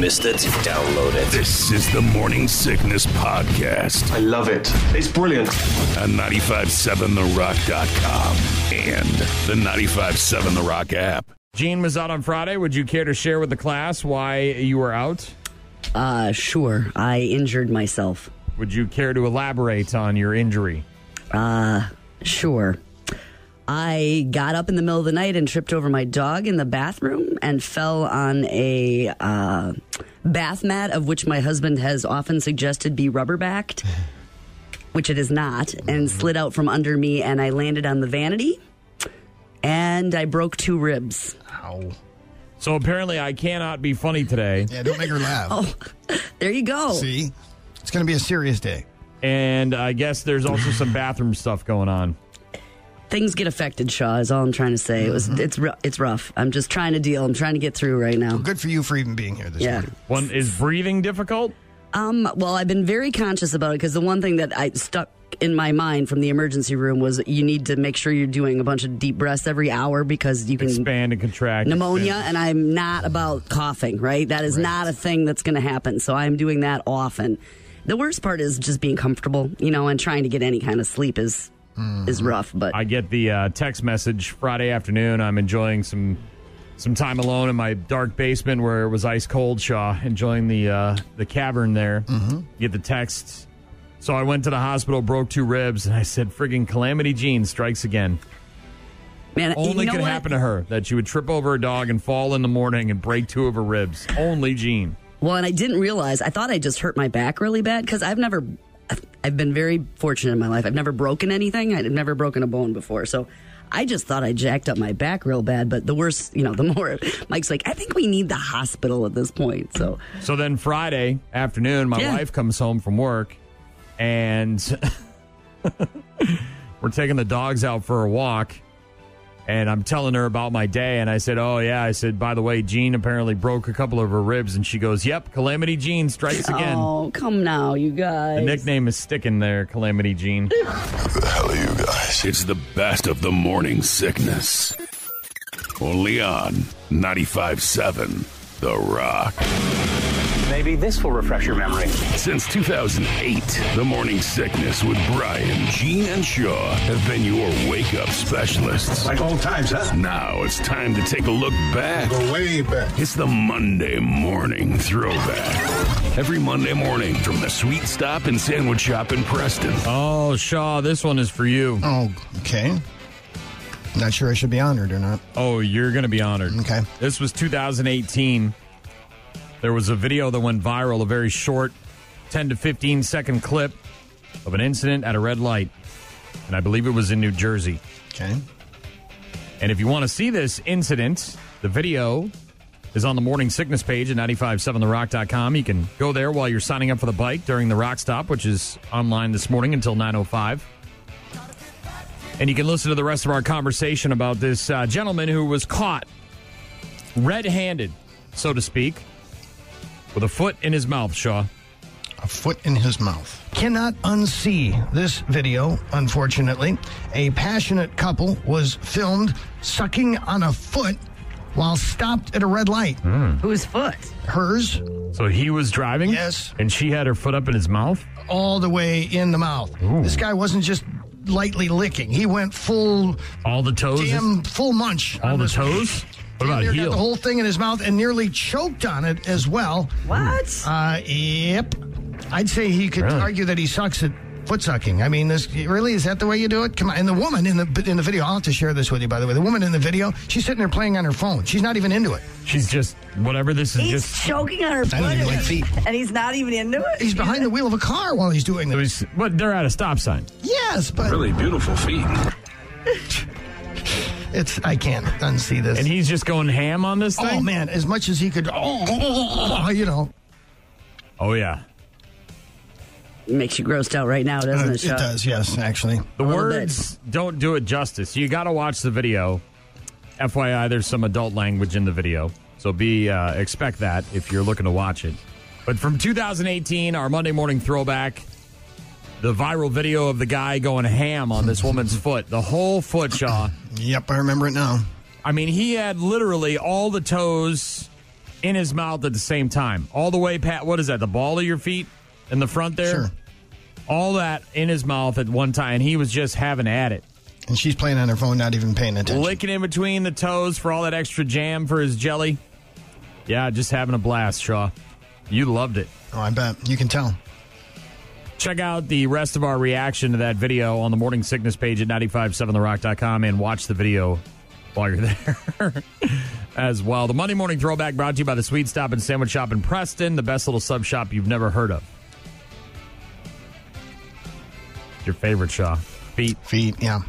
missed it, download it. This is the Morning Sickness Podcast I love it. It's brilliant. on 957therock.com and the 957 The Rock app. Gene was out on Friday. Would you care to share with the class why you were out? Uh, sure. I injured myself. Would you care to elaborate on your injury? Uh, sure. I got up in the middle of the night and tripped over my dog in the bathroom and fell on a uh, bath mat, of which my husband has often suggested be rubber backed, which it is not, and slid out from under me. And I landed on the vanity and I broke two ribs. Ow. So apparently, I cannot be funny today. Yeah, don't make her laugh. oh, There you go. See? It's going to be a serious day. And I guess there's also some bathroom stuff going on. Things get affected, Shaw, is all I'm trying to say. It was, it's, ru- it's rough. I'm just trying to deal. I'm trying to get through right now. Good for you for even being here this Yeah. morning. One is breathing difficult. Um, well, I've been very conscious about it because the one thing that I stuck in my mind from the emergency room was you need to make sure you're doing a bunch of deep breaths every hour because you can Expand and contract. pneumonia, and I'm not about coughing. Right, that is not a thing that's going to happen. So I'm doing that often. The worst part is just being comfortable, you know, and trying to get any kind of sleep is is rough. But I get the uh, text message Friday afternoon. I'm enjoying some some time alone in my dark basement where it was ice cold. Shaw enjoying the uh, the cavern there. Mm-hmm. Get the text. So I went to the hospital, broke two ribs, and I said, "Friggin' calamity Jean strikes again." man, Only you know could what? happen to her that she would trip over a dog and fall in the morning and break two of her ribs. Only Jean. Well, and I didn't realize. I thought I just hurt my back really bad because I've never. I've been very fortunate in my life. I've never broken anything. I've never broken a bone before. So I just thought I jacked up my back real bad. But the worse, you know, the more Mike's like, I think we need the hospital at this point. So So then Friday afternoon, my Yeah. wife comes home from work and we're taking the dogs out for a walk. And I'm telling her about my day. And I said, Oh, yeah. I said, By the way, Jean apparently broke a couple of her ribs. And she goes, Yep, Calamity Jean strikes again. oh, come now, you guys. The nickname is sticking there, Calamity Jean. Who the hell are you guys? It's the best of the morning sickness. Only on 95.7 The Rock. Maybe this will refresh your memory. Since 2008, the morning sickness with Brian, Gene, and Shaw have been your wake up specialists. Like old times, huh? Now it's time to take a look back. Go way back. It's the Monday morning throwback. Every Monday morning from the Sweet Stop and Sandwich Shop in Preston. Oh, Shaw, this one is for you. Oh, okay. Not sure I should be honored or not. Oh, you're going to be honored. Okay. This was 2018. There was a video that went viral, a very short 10 to 15 second clip of an incident at a red light. And I believe it was in New Jersey. Okay. And if you want to see this incident, the video is on the morning sickness page at 957therock.com. You can go there while you're signing up for the bike during the rock stop, which is online this morning until 905. And you can listen to the rest of our conversation about this uh, gentleman who was caught red handed, so to speak, with a foot in his mouth, Shaw. A foot in his mouth. Cannot unsee this video, unfortunately. A passionate couple was filmed sucking on a foot while stopped at a red light. Hmm. Whose foot? Hers, So he was driving? Yes. And she had her foot up in his mouth? all the way in the mouth. This guy wasn't just lightly licking, he went full All the toes? damn full munch. all the this- toes? What Damn about near heel? Got the whole thing in his mouth and nearly choked on it as well. What? Uh, yep. I'd say he could Really? argue that he sucks at foot sucking. I mean, this really is that the way you do it? Come on. And the woman in the in the video, I'll have to share this with you. By the way, the woman in the video, she's sitting there playing on her phone. She's not even into it. She's just, whatever this is, He's just. choking on her foot. I don't even like feet. And he's not even into it. He's behind the wheel of a car while he's doing So this. he's, but they're at a stop sign. Yes, but Really beautiful feet. it's I can't unsee this. And he's just going ham on this thing? oh man, as much as he could, oh, you know, Oh, yeah. Makes you grossed out right now, doesn't uh, it? it does. Yes, actually. The little words don't do it justice. You got to watch the video. FYI, there's some adult language in the video. So be uh, expect that if you're looking to watch it. But from 2018, our Monday morning throwback, the viral video of the guy going ham on this woman's foot, the whole foot, Shaw. Yep, I remember it now. I mean, he had literally all the toes in his mouth at the same time. All the way, Pat, what is that, the ball of your feet in the front there? Sure. All that in his mouth at one time. And he was just having at it. And she's playing on her phone, not even paying attention. Licking in between the toes for all that extra jam for his jelly. Yeah, just having a blast, Shaw. You loved it. Oh, I bet. You can tell. Check out the rest of our reaction to that video on the morning sickness page at 957therock.com and watch the video while you're there as well. The Monday morning throwback brought to you by the Sweet Stop and Sandwich Shop in Preston, the best little sub shop you've never heard of. Your favorite Shaw. Feet. Feet, yeah.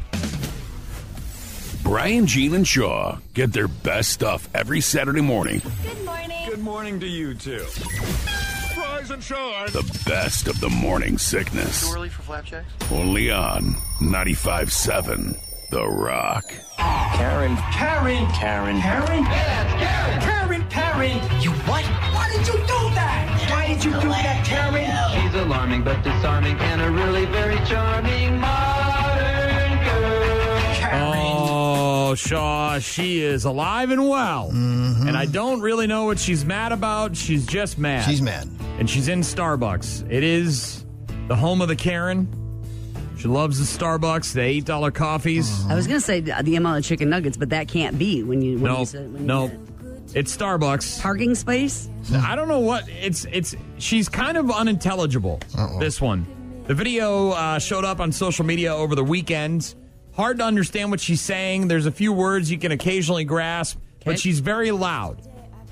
Brian, Gene, and Shaw get their best stuff every Saturday morning. Good morning. Good morning to you, too. Rise and shine. The best of the morning sickness. early for flapjacks? Only on 95.7 The Rock. Karen. Karen! Karen. Karen? Karen! Karen! Karen! You what? Why did you do that? Why did you do that, Karen? She's alarming but disarming and a really very charming modern Oh, Shaw, she is alive and well. And I don't really know what she's mad about. She's just mad. She's mad. and she's in Starbucks. It is the home of the Karen. She loves the Starbucks, the eight dollar coffees. I was going to say the the amount of chicken nuggets, but that can't be when you when No, you said when you no, said- it's Starbucks. parking space. I don't know what it's. It's she's kind of unintelligible. This one, the video uh, showed up on social media over the weekend. Hard to understand what she's saying. There's a few words you can occasionally grasp, but she's very loud,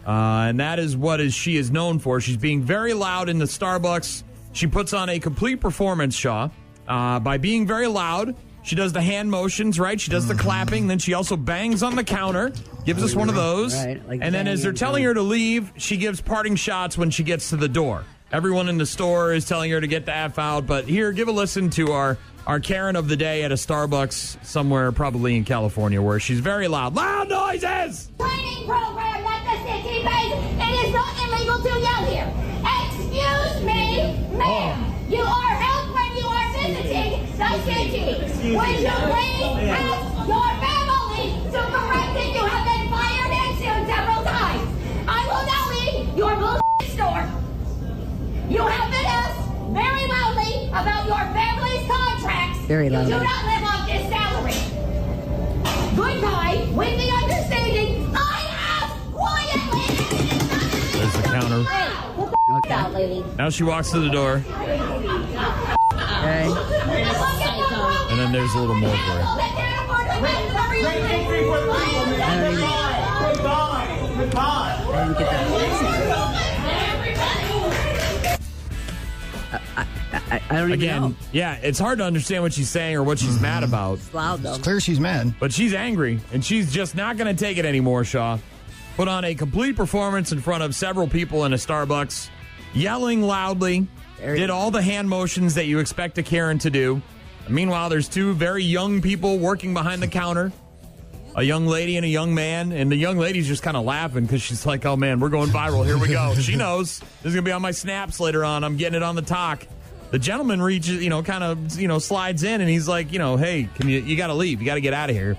uh, and that is what is she is known for. She's being very loud in the Starbucks. She puts on a complete performance, Shaw, uh, by being very loud. She does the hand motions, right? She does the clapping. Then she also bangs on the counter, gives us one of those. Right, like and then as they're telling her to leave, she gives parting shots when she gets to the door. Everyone in the store is telling her to get the F out. But here, give a listen to our, our Karen of the day at a Starbucks somewhere, probably in California, where she's very loud. Loud noises! Training program that the city pays. It is not illegal to yell here. Excuse me, ma'am. Oh. You are held when you are visiting the city. When you bring out your family to correct it, you have been fired and sued several times. I will now leave your bullshit store. You have been asked very loudly about your family's contracts. Very You do not live off this salary. Goodbye, with the understanding I have quietly. There's the counter. Hey, Okay. out, lady. Now she walks to the door, Okay. and then there's a little more for her. Uh, I didn't get that. I, I don't even Again, know. yeah, it's hard to understand what she's saying or what she's mm-hmm. mad about. It's loud though. It's clear she's mad. But she's angry, and she's just not going to take it anymore, Shaw. Put on a complete performance in front of several people in a Starbucks, yelling loudly, Very did all the hand motions that you expect a Karen to do. Meanwhile, there's two very young people working behind the counter. A young lady and a young man, and the young lady's just kind of laughing because she's like, "Oh man, we're going viral. Here we go." she knows this is gonna be on my snaps later on. I'm getting it on the talk. The gentleman reaches, you know, kind of, you know, slides in, and he's like, you know, "Hey, can you? You got to leave. You got to get out of here."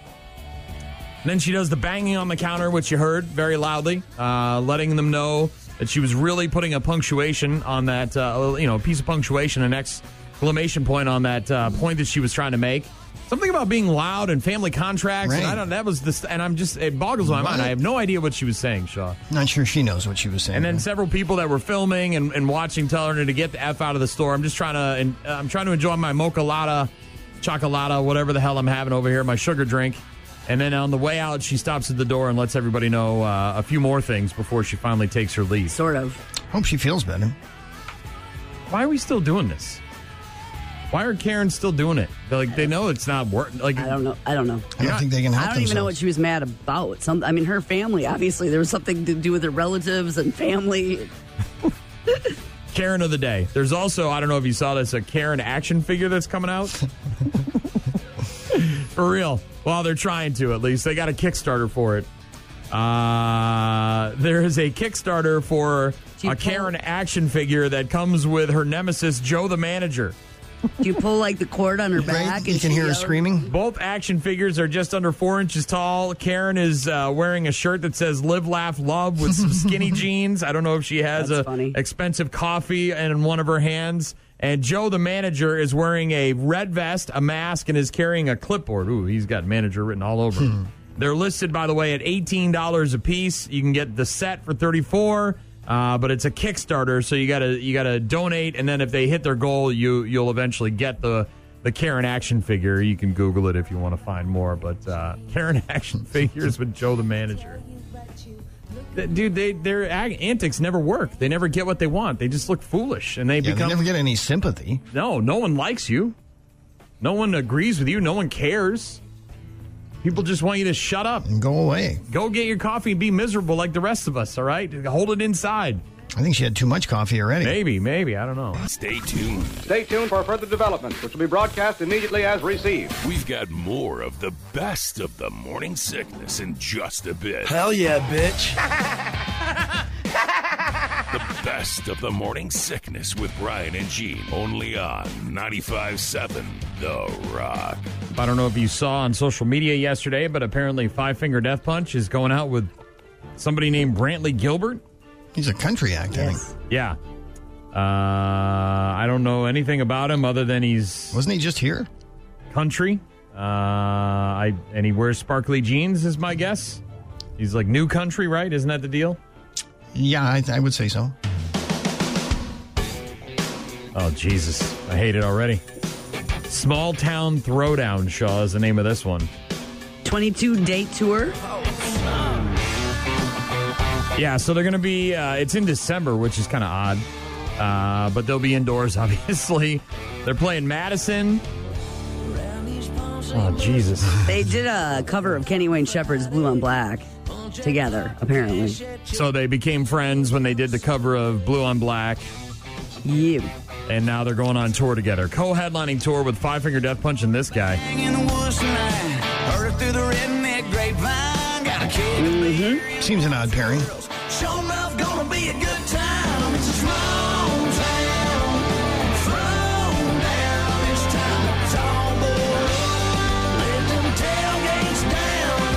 And then she does the banging on the counter, which you heard very loudly, uh, letting them know that she was really putting a punctuation on that, uh, you know, piece of punctuation, an exclamation point on that uh, point that she was trying to make. Something about being loud and family contracts. And I don't. That was the. And I'm just. It boggles my mind. What? I have no idea what she was saying, Shaw. Not sure she knows what she was saying. And then several people that were filming and, and watching telling her to get the f out of the store. I'm just trying to. And uh, I'm trying to enjoy my mocha latte, chocolata, whatever the hell I'm having over here, my sugar drink. And then on the way out, she stops at the door and lets everybody know uh, a few more things before she finally takes her leave. Sort of. Hope she feels better. Why are we still doing this? Why are Karen still doing it? They're like they know it's not working. Like I don't know. I don't know. I don't think they can help I don't even know what she was mad about. Some, I mean, her family. Obviously, there was something to do with her relatives and family. Karen of the day. There's also I don't know if you saw this a Karen action figure that's coming out. for real. Well, they're trying to at least. They got a Kickstarter for it. Uh, there is a Kickstarter for a Karen action figure that comes with her nemesis Joe the manager. Do you pull like the cord on her back? Right? and You can she hear her yells? screaming. Both action figures are just under four inches tall. Karen is uh, wearing a shirt that says "Live, Laugh, Love" with some skinny jeans. I don't know if she has That's a funny. expensive coffee in one of her hands. And Joe, the manager, is wearing a red vest, a mask, and is carrying a clipboard. Ooh, he's got manager written all over. him. They're listed, by the way, at eighteen dollars a piece. You can get the set for thirty four. Uh, but it's a Kickstarter, so you gotta you gotta donate, and then if they hit their goal, you you'll eventually get the the Karen action figure. You can Google it if you want to find more. But uh, Karen action figures with Joe the manager. Dude, they their antics never work. They never get what they want. They just look foolish, and they Yeah, they never get any sympathy. no. No one likes you. No one agrees with you. No one cares. People just want you to shut up. And go away. Go get your coffee and be miserable like the rest of us. All right, hold it inside. I think she had too much coffee already. Maybe, maybe I don't know. Stay tuned. Stay tuned for further developments, which will be broadcast immediately as received. We've got more of the best of the morning sickness in just a bit. Hell yeah, bitch. The best of the morning sickness with Brian and Gene. Only on 95.7 The Rock. I don't know if you saw on social media yesterday, but apparently Five Finger Death Punch is going out with somebody named Brantley Gilbert. He's a country act, I Yes. think. Yeah. Uh, I don't know anything about him other than he's Wasn't he just here? country. Uh, I and he wears sparkly jeans, is my guess. He's like new country, right? Isn't that the deal? Yeah, I, I would say so. Oh Jesus, I hate it already. Small Town Throwdown, Shaw is the name of this one. 22 date tour. Yeah, so they're going to be, uh, it's in December, which is kind of odd. Uh, but they'll be indoors, obviously. They're playing Madison. Oh, Jesus. They did a cover of Kenny Wayne Shepherd's Blue on Black together, apparently. So they became friends when they did the cover of Blue on Black, You. and now they're going on tour together. Co headlining tour with Five Finger Death Punch and this guy. In the woods tonight. Heard it through the redneck grapevine. Got a kid. Seems an odd pairing.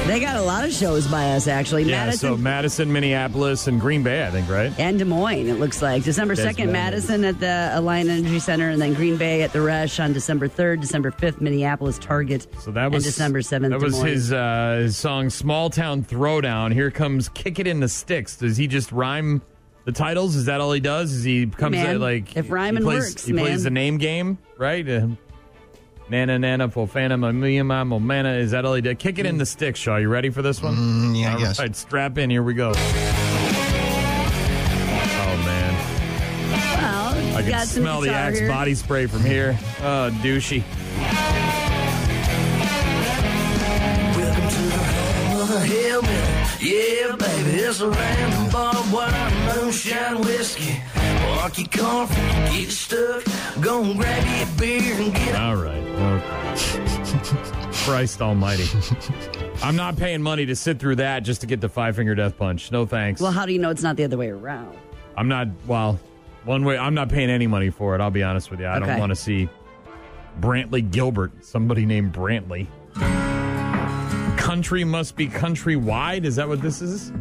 They got a lot of shows by us, actually. Yeah, Madison so Madison, Minneapolis, and Green Bay, I think, right? and Des Moines, it looks like. December 2nd, Madison at the Alliant Energy Center, and then Green Bay at the Resch on December 3rd, December 5th, Minneapolis Target. So that was and December 7th. That was his uh, his song "Small Town Throwdown." Here comes "Kick It in the Sticks." Does he just rhyme the titles? Is that all he does? Is he comes Man, at, like if rhyming he plays, works, he man. plays the name game, right? Uh, Nana nana fofana mamia mama mana. Is that all he did? Kick it in the sticks, Shaw. You ready for this one? Mm, yeah, I All guess. right, strap in. Here we go. Oh man, Well, I can got some smell the Axe here. body spray from here. Oh, douchey. Welcome to the home of a hillbilly. Yeah, baby, it's a random barbed wire, moonshine whiskey. Park your car before you get stuck. Go and grab you a beer and get All right. Okay. Christ Almighty. I'm not paying money to sit through that just to get the five finger death punch. No thanks. Well, how do you know it's not the other way around? I'm not. Well, one way. I'm not paying any money for it. I'll be honest with you. I don't want to see Brantley Gilbert. Somebody named Brantley. Country must be countrywide. Is that what this is?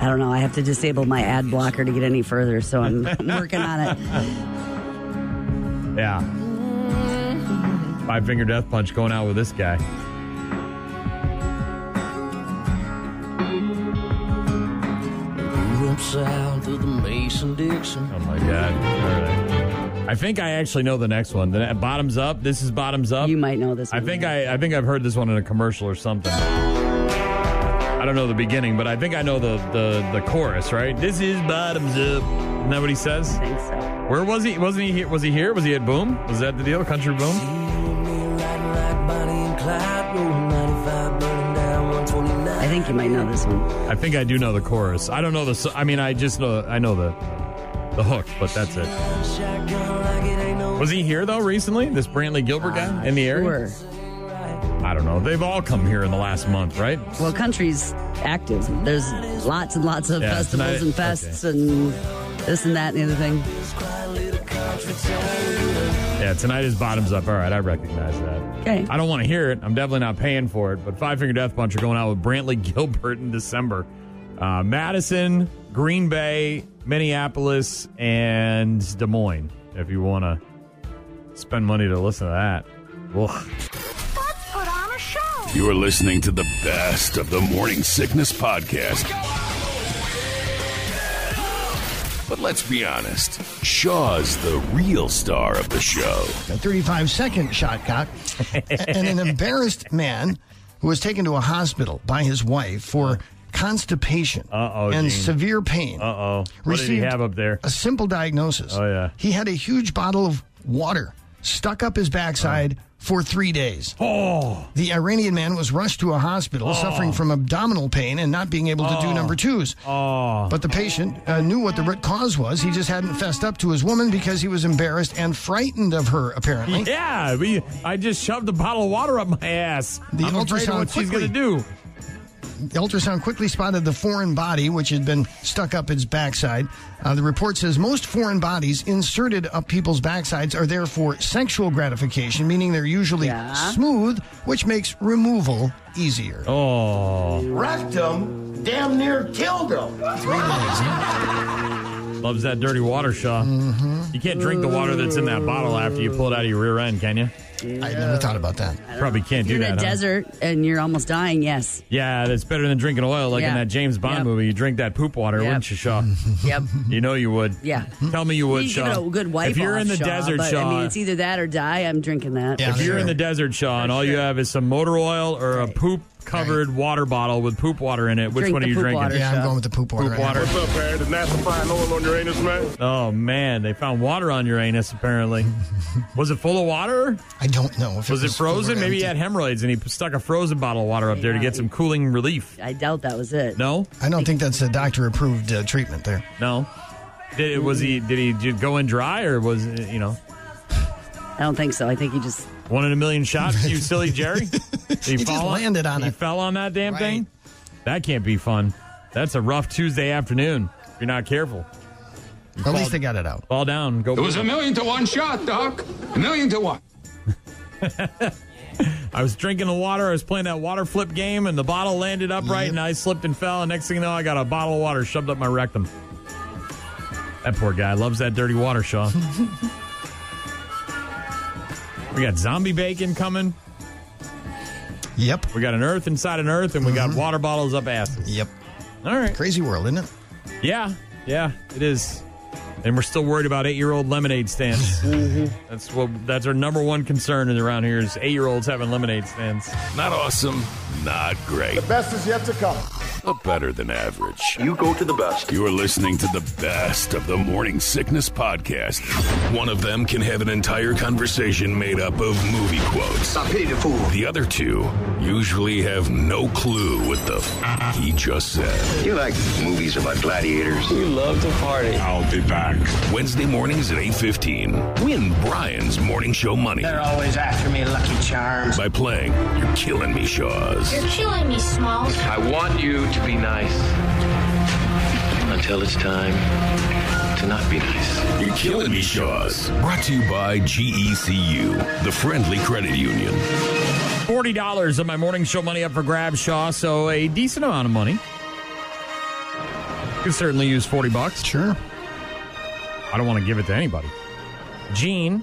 I don't know. I have to disable my ad blocker to get any further, so I'm, I'm working on it. Yeah. Five finger death punch going out with this guy. South of the Mason Dixon. Oh my god! All right. I think I actually know the next one. The bottoms up. This is bottoms up. You might know this I one. think I, I think I've heard this one in a commercial or something. I don't know the beginning, but I think I know the the, the chorus. Right? This is bottoms up. Isn't that what he says? I think so. Where was he? Wasn't he? Here? Was he here? Was he at Boom? Was that the deal? Country Boom? Think you might know this one. I think I do know the chorus. I don't know the. I mean, I just know. I know the the hook, but that's it. Shotgun like it ain't no Was he here though recently? This Brantley Gilbert guy ah, in the area? Sure. I don't know. They've all come here in the last month, right? Well, country's active. There's lots and lots of Yeah, festivals tonight- and fests and this and that and the other thing. Watch me turn. Yeah, tonight is bottoms up. All right, I recognize that. Okay. I don't want to hear it. I'm definitely not paying for it. But Five Finger Death Punch are going out with Brantley Gilbert in December. Uh, Madison, Green Bay, Minneapolis, and Des Moines. If you want to spend money to listen to that. Ugh. Let's put on a show. You're listening to the best of the Morning Sickness Podcast. But let's be honest, Shaw's the real star of the show. A 35 second shot cock. and an embarrassed man who was taken to a hospital by his wife for constipation Uh-oh, and Gene. severe pain. Uh-oh. What did he have up there? A simple diagnosis. Oh, yeah. He had a huge bottle of water stuck up his backside for three days. Oh. The Iranian man was rushed to a hospital suffering from abdominal pain and not being able to do number twos. Oh. But the patient uh, knew what the root cause was. He just hadn't fessed up to his woman because he was embarrassed and frightened of her, apparently. Yeah, I just shoved a bottle of water up my ass. The I'm afraid of ultrasound what she's quickly- going to do. The ultrasound quickly spotted the foreign body, which had been stuck up its backside. Uh, the report says most foreign bodies inserted up people's backsides are there for sexual gratification, meaning they're usually Yeah. smooth, which makes removal easier. Oh. Rectum damn near killed him. Loves that dirty water, Shaw. Mm-hmm. You can't drink the water that's in that bottle after you pull it out of your rear end, can you? I never thought about that. Probably can't You're do in a that. huh? desert and you're almost dying. Yes. Yeah, that's better than drinking oil like in that James Bond Yep. movie. You drink that poop water, Yep. wouldn't you, Shaw? Yep. you know you would. Yeah. Tell me you would, you Shaw. give it a good wipe if you're off, in the Shaw, desert, but, Shaw. I mean, it's either that or die. I'm drinking that. Yeah. if you're in the desert, Shaw, and all you have is some motor oil or a poop covered water bottle with poop water in it, which Drink one are you drinking? water. Yeah, I'm going with the poop water. Poop right water. now. up, man? Did NASA find oil on your anus, man? Oh man, they found water on your anus. Apparently, was it full of water? I don't know if Was it full or frozen? Maybe he had hemorrhoids and he stuck a frozen bottle of water up there to Yeah. get some cooling relief. I doubt that was it. No, I don't think that's a doctor approved uh, treatment there. no. Did it, was he? Did he just go in dry or was it, you know I don't think so. I think he just. One in a million shots? You silly Jerry. Did He just fall landed on he it. fell on that damn Right. thing. That can't be fun. That's a rough Tuesday afternoon. If you're not careful, At least they got it out. fall down. Go. It was a million to one shot, Doc. A million to one. I was drinking the water. I was playing that water flip game, and the bottle landed upright, and I slipped and fell. And next thing you know, I got a bottle of water shoved up my rectum. That poor guy loves that dirty water, Shaw. we got zombie bacon coming. Yep. We got an earth inside an earth, and we got mm-hmm. water bottles up asses. Yep. All right. Crazy world, isn't it? Yeah, yeah, it is. And we're still worried about eight-year-old lemonade stands. Mm-hmm. That's what. That's our number one concern around here is eight-year-olds having lemonade stands. Not awesome, not great, The Best is yet to come. but better than average. You go to the best. You're listening to the best of the Morning Sickness Podcast. One of them can have an entire conversation made up of movie quotes. I pity the fool. The other two usually have no clue what the f- he just said. You like movies about gladiators? You love to party. I'll be back. Wednesday mornings at 8.15. Win Brian's Morning Show money They're always after me, Lucky Charms. by playing You're Killing Me Shaws. You're killing me, Smalls. I want you to be nice until it's time to not be nice. You're Killing Me Shaws. Brought to you by GECU, the friendly credit union. Forty dollars of my morning show money up for grabs, Shaw. So a decent amount of money. You could certainly use forty bucks. Sure. I don't want to give it to anybody. Gene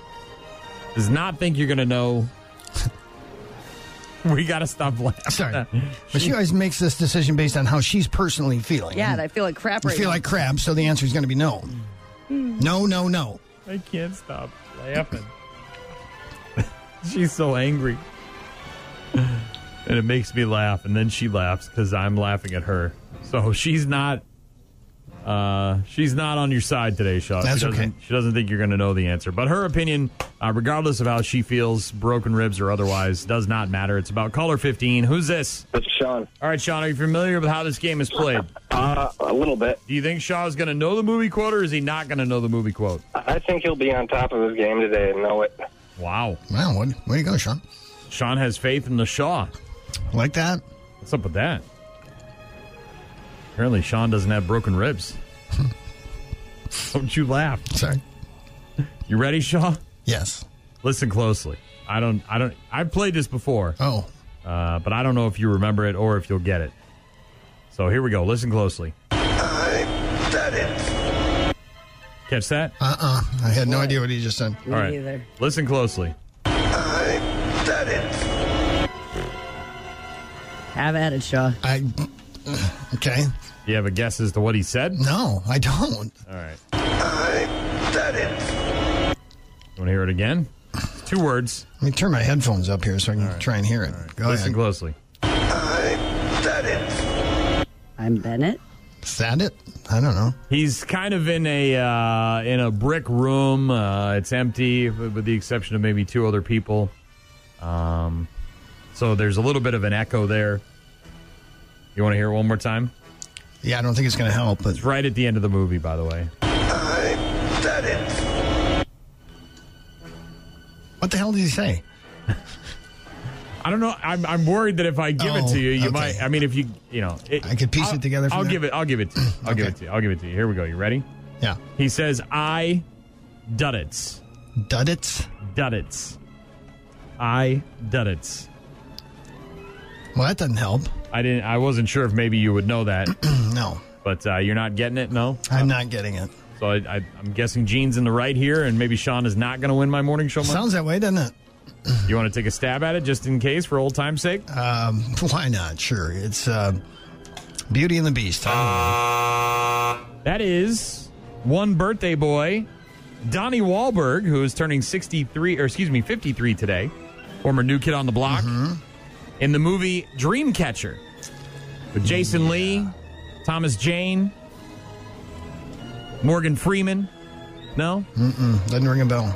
does not think you're going to know. we got to stop laughing. Sorry. But she always makes this decision based on how she's personally feeling. Yeah, and I feel like crap You right feel now. like crap, so the answer is going to be no. Hmm. No, no, no. I can't stop laughing. She's so angry. And it makes me laugh, and then she laughs because I'm laughing at her. So she's not, uh, she's not on your side today, Shaw. That's she doesn't, okay. She doesn't think you're going to know the answer, but her opinion, uh, regardless of how she feels, broken ribs or otherwise, does not matter. It's about caller 15. Who's this? This is Sean. All right, Sean, are you familiar with how this game is played? Uh, a little bit. Do you think Shaw's going to know the movie quote, or is he not going to know the movie quote? I think he'll be on top of his game today and know it. Wow. Wow, what, way to go, Sean. Sean has faith in the Shaw. Like that? What's up with that? Apparently, Sean doesn't have broken ribs. Don't you laugh. Sorry. You ready, Shaw? Yes. Listen closely. I don't. I don't. I've played this before. Oh. Uh, but I don't know if you remember it or if you'll get it. So here we go. Listen closely. I did it. Catch that? Uh uh I had no idea what he just said. Me All right. Listen closely. I did it. Have at it, Shaw. I. Okay. Do you have a guess as to what he said? No, I don't. All right. I did it. You want to hear it again? It's two words. Let me turn my headphones up here so I can try and hear it. Go Listen ahead. closely. I did it. I'm Bennett. Is that it? I don't know. He's kind of in a uh, in a brick room. Uh, it's empty, with with the exception of maybe two other people. Um, so there's a little bit of an echo there. You want to hear it one more time? Yeah, I don't think it's going to help, but It's right at the end of the movie, by the way. I did it. what the hell did he say? I don't know. I'm, I'm worried that if I give it Oh, to you, you okay. might. I mean, if you you know, it, I could piece I'll- it together from I'll that? give it. I'll give it. To you. I'll give it to you. I'll give it to you. Here we go. You ready? Yeah. He says, "I duddits, Duddits? duddits, I duddits." Well, that doesn't help. I didn't. I wasn't sure if maybe you would know that, No, but uh, you're not getting it. No. I'm not getting it. So I, I, I'm guessing Gene's in the right here, and maybe Sean is not going to win my morning show. Money. Sounds that way, doesn't it? You want to take a stab at it just in case, for old time's sake? Um, why not? Sure. It's uh, Beauty and the Beast. I That is one birthday boy, Donnie Wahlberg, who is turning 63, or excuse me, 53 today. Former new kid on the block. In the movie Dreamcatcher with Jason Lee, Thomas Jane, Morgan Freeman. No? don't know. Mm-mm, doesn't ring a bell.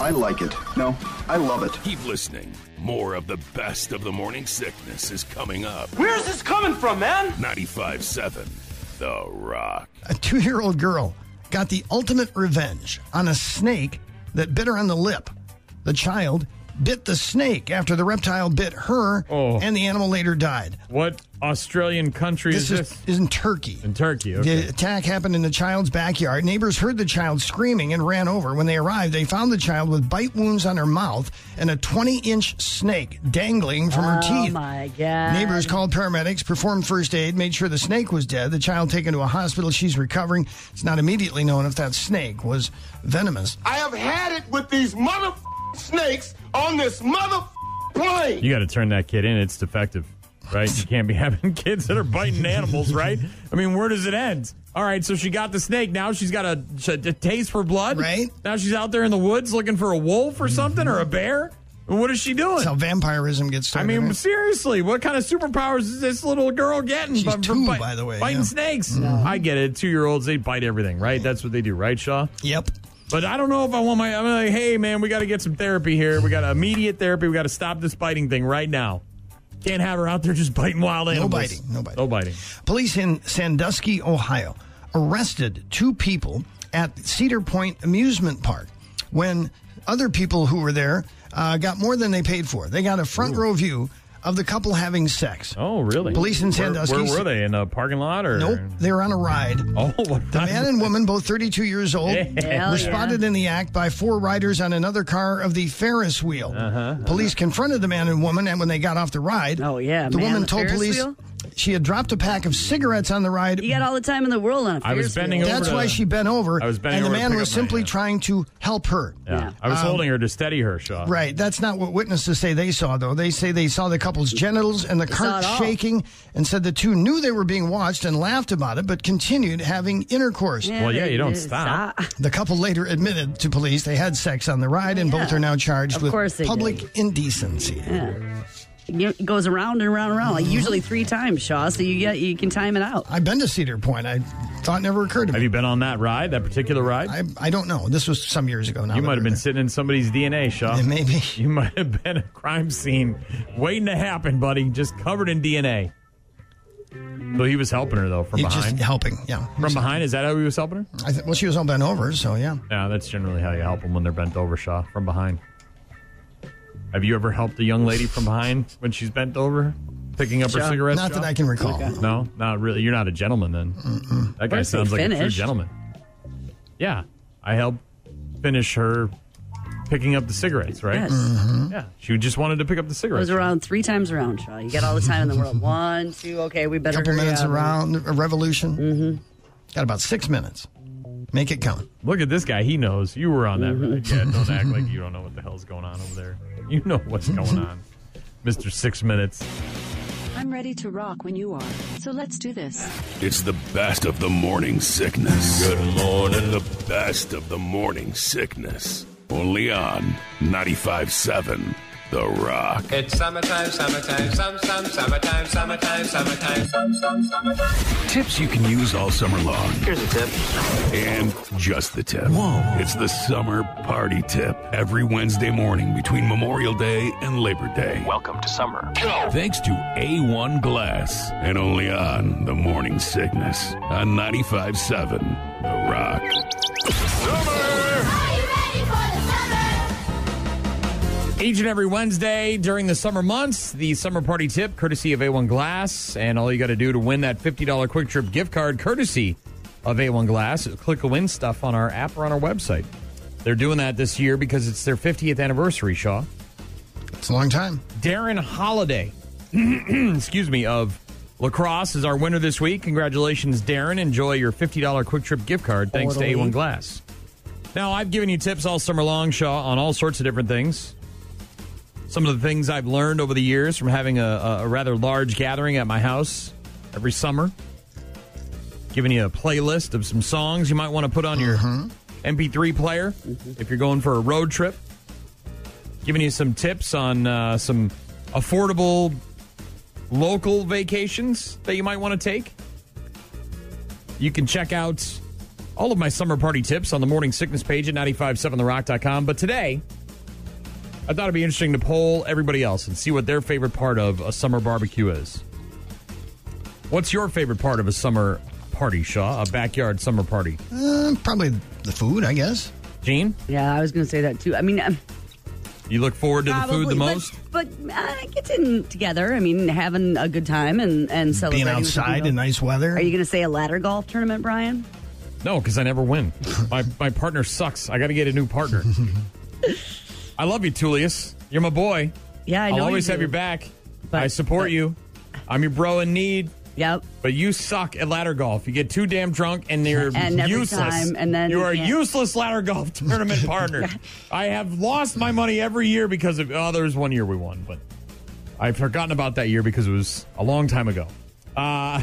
I like it. No, I love it. Keep listening. More of the best of the morning sickness is coming up. Where's this coming from, man? 95.7 The Rock. A two year old girl got the ultimate revenge on a snake that bit her on the lip. The child bit the snake after the reptile bit her, Oh. and the animal later died. What Australian country This is is, this? is in Turkey. In Turkey. Okay. The attack happened in the child's backyard. Neighbors heard the child screaming and ran over. When they arrived, they found the child with bite wounds on her mouth and a 20 inch snake dangling from her teeth. Oh teeth. my god. Neighbors called paramedics, performed first aid, made sure the snake was dead. The child taken to a hospital. She's recovering. It's not immediately known if that snake was venomous. I have had it with these mother snakes on this mother plane. You got to turn that kid in. It's defective, right? You can't be having kids that are biting animals, right? I mean, where does it end? All right, so she got the snake. Now she's got a, a taste for blood. Right. Now she's out there in the woods looking for a wolf or something or a mm-hmm. bear. What is she doing? That's how vampirism gets started. I mean, right? seriously, what kind of superpowers is this little girl getting? She's from- from two, bi- by the way, Biting yeah. snakes. Mm-hmm. I get it. Two year olds, they bite everything, right? That's what they do, right, Shaw? yep. But I don't know if I want my. I'm like, hey, man, we got to get some therapy here. We got immediate therapy. We got to stop this biting thing right now. Can't have her out there just biting wild animals. No biting, no biting. No biting. Police in Sandusky, Ohio, arrested two people at Cedar Point Amusement Park when other people who were there uh, got more than they paid for. They got a front row view of the couple having sex. Oh, really? Police in Sandusky. Where, were they? In a parking lot or? Nope, they were on a ride. Oh, what The man and woman, both 32 years old, Hell were yeah. spotted in the act by four riders on another car of the Ferris wheel. Uh-huh, Police confronted the man and woman, and when they got off the ride, Oh, yeah, the man, woman the told Ferris police wheel? She had dropped a pack of cigarettes on the ride. You got all the time in the world on a I was bending wheel. over That's to- why she bent over, I was bending and the over to man pick was up my- simply yeah. trying to help her. Yeah. Yeah. I was Um, holding her to steady her, Shaw. Right. That's not what witnesses say they saw, though. They say they saw the couple's genitals and the saw cart it all. shaking and said the two knew they were being watched and laughed about it, but continued having intercourse. Well, yeah, you don't they- stop. The couple later admitted to police they had sex on the ride, and both are now charged Of with course they public did. indecency. Yeah. It goes around and around and around, like usually three times, Shaw. So you get you can time it out. I've been to Cedar Point. I thought it never occurred to me. Have you been on that ride, that particular ride? I, I don't know. This was some years ago now. you might have been there. sitting in somebody's DNA, Shaw. Maybe. You might have been a crime scene waiting to happen, buddy, just covered in DNA. So he was helping her though from He's just behind. helping. Yeah. From behind, is that how he was helping her? I th- well, she was all bent over, so yeah. Yeah, that's generally how you help them when they're bent over, Shaw, from behind. Have you ever helped a young lady from behind when she's bent over, picking up her Shaw? cigarettes? Not that I can recall. No, not really. You're not a gentleman then. That guy First they sounds like a true finished. gentleman. Yeah, I helped finish her picking up the cigarettes, right? Yes. Yeah, she just wanted to pick up the It cigarettes. was around three times around, Shaw. You get all the time in the world. One, two, okay, we better. couple hurry minutes up. around a revolution. Mm-hmm. Got about six minutes. Make it count. Look at this guy. He knows. You were on that ride. Yeah, don't act like you don't know what the hell's going on over there. You know what's going on. Mr. Six Minutes. I'm ready to rock when you are. So let's do this. It's the best of the morning sickness. Good morning. The best of the morning sickness. Only on 95.7 The Rock. It's summertime, summertime, some, some, summertime, summertime, summertime, some, some, summertime. Tips you can use all summer long. Here's a tip. And just the tip. Whoa. It's the summer party tip every Wednesday morning between Memorial Day and Labor Day. Welcome to summer. Thanks to A1 Glass and only on The Morning Sickness on 95.7 The Rock. Each and every Wednesday during the summer months, the summer party tip, courtesy of A1 Glass. And all you got to do to win that $50 Kwik Trip gift card, courtesy of A1 Glass, is click a win stuff on our app or on our website. They're doing that this year because it's their 50th anniversary, Shaw. It's a long time. Darren Holiday, excuse me, of La Crosse is our winner this week. Congratulations, Darren. Enjoy your $50 Kwik Trip gift card thanks Totally. to A1 Glass. Now, I've given you tips all summer long, Shaw, on all sorts of different things. Some of the things I've learned over the years from having a, a rather large gathering at my house every summer. Giving you a playlist of some songs you might want to put on your MP3 player if you're going for a road trip. Giving you some tips on uh, some affordable local vacations that you might want to take. You can check out all of my summer party tips on the morning sickness page at 957therock.com. But today, I thought it'd be interesting to poll everybody else and see what their favorite part of a summer barbecue is. What's your favorite part of a summer party, Shaw? A backyard summer party? Uh, probably the food, I guess. Gene? Yeah, I was going to say that too. I mean, um, You look forward to the food the probably, but- most? But, uh, getting together, I mean, having a good time and, and celebrating. Being outside in nice weather. Are you going to say a ladder golf tournament, Brian? No, because I never win. my my partner sucks. I got to get a new partner. I love you, Tullius. You're my boy. Yeah, I know I'll you always have do. your back. But- I support but- you. I'm your bro in need. Yep. But you suck at ladder golf. You get too damn drunk and you're And useless. time, and then you you are a useless ladder golf tournament partner. I have lost my money every year because of. Oh, there was one year we won, but I've forgotten about that year because it was a long time ago. Uh,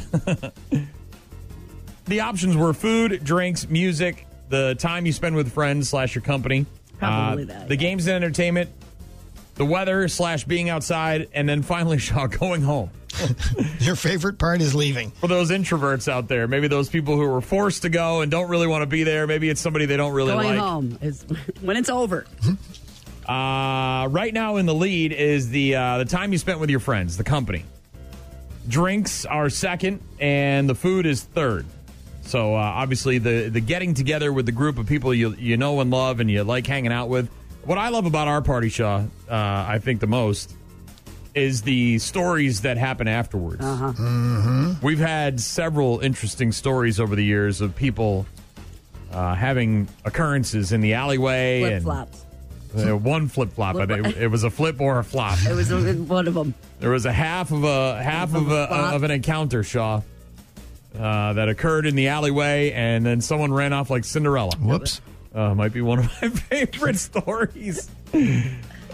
the options were food, drinks, music, the time you spend with friends slash your company, Probably uh, that, the games and entertainment, the weather slash being outside, and then finally, Shaw, going home. Your favorite part is leaving. For those introverts out there, maybe those people who were forced to go and don't really want to be there, maybe it's somebody they don't really like. Going like. home is when it's over. Uh, right now in the lead is the uh, the time you spent with your friends, the company. Drinks are second, and the food is third. So uh, obviously the the getting together with the group of people you you know and love and you like hanging out with. What I love about our party, Shaw, uh, I think the most is the stories that happen afterwards. Uh-huh. We've had several interesting stories over the years of people uh, having occurrences in the alleyway Flip and flops. uh, one flip flop. I think it was a flip or a flop. It was a, one of them. There was a half of a half of a Flop. of an encounter, Shaw, uh, that occurred in the alleyway, and then someone ran off like Cinderella. Whoops. Uh, might be one of my favorite stories.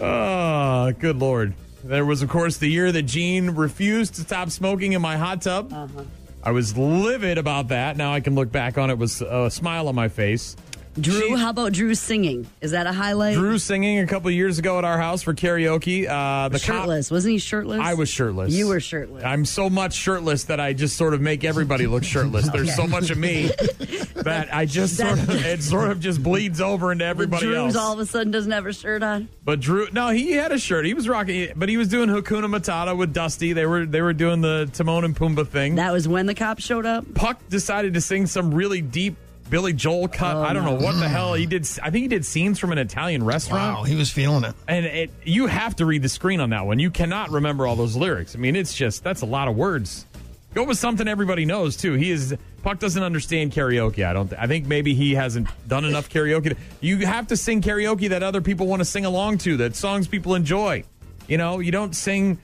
Oh, good lord! There was, of course, the year that Gene refused to stop smoking in my hot tub. Uh-huh. I was livid about that. Now I can look back on it with a smile on my face. Drew, how about Drew singing? Is that a highlight? Drew singing a couple years ago at our house for karaoke. Uh, the cop- shirtless. Wasn't he shirtless? I was shirtless. You were shirtless. I'm so much shirtless that I just sort of make everybody look shirtless. There's so much of me that I just sort of it sort of just bleeds over into everybody else. all of a sudden doesn't have a shirt on. But Drew, no, he had a shirt. He was rocking, but he was doing Hakuna Matata with Dusty. They were they were doing the Timon and Pumbaa thing. That was when the cops showed up. Puck decided to sing some really deep Billy Joel cut. Oh, I don't know what the hell he did. I think he did scenes from an Italian restaurant. Wow, he was feeling it. And it, you have to read the screen on that one. You cannot remember all those lyrics. I mean, it's just that's a lot of words. Go with something everybody knows too. He is Puck doesn't understand karaoke. I don't. Th- I think maybe he hasn't done enough karaoke. You have to sing karaoke that other people want to sing along to. That songs people enjoy. You know, you don't sing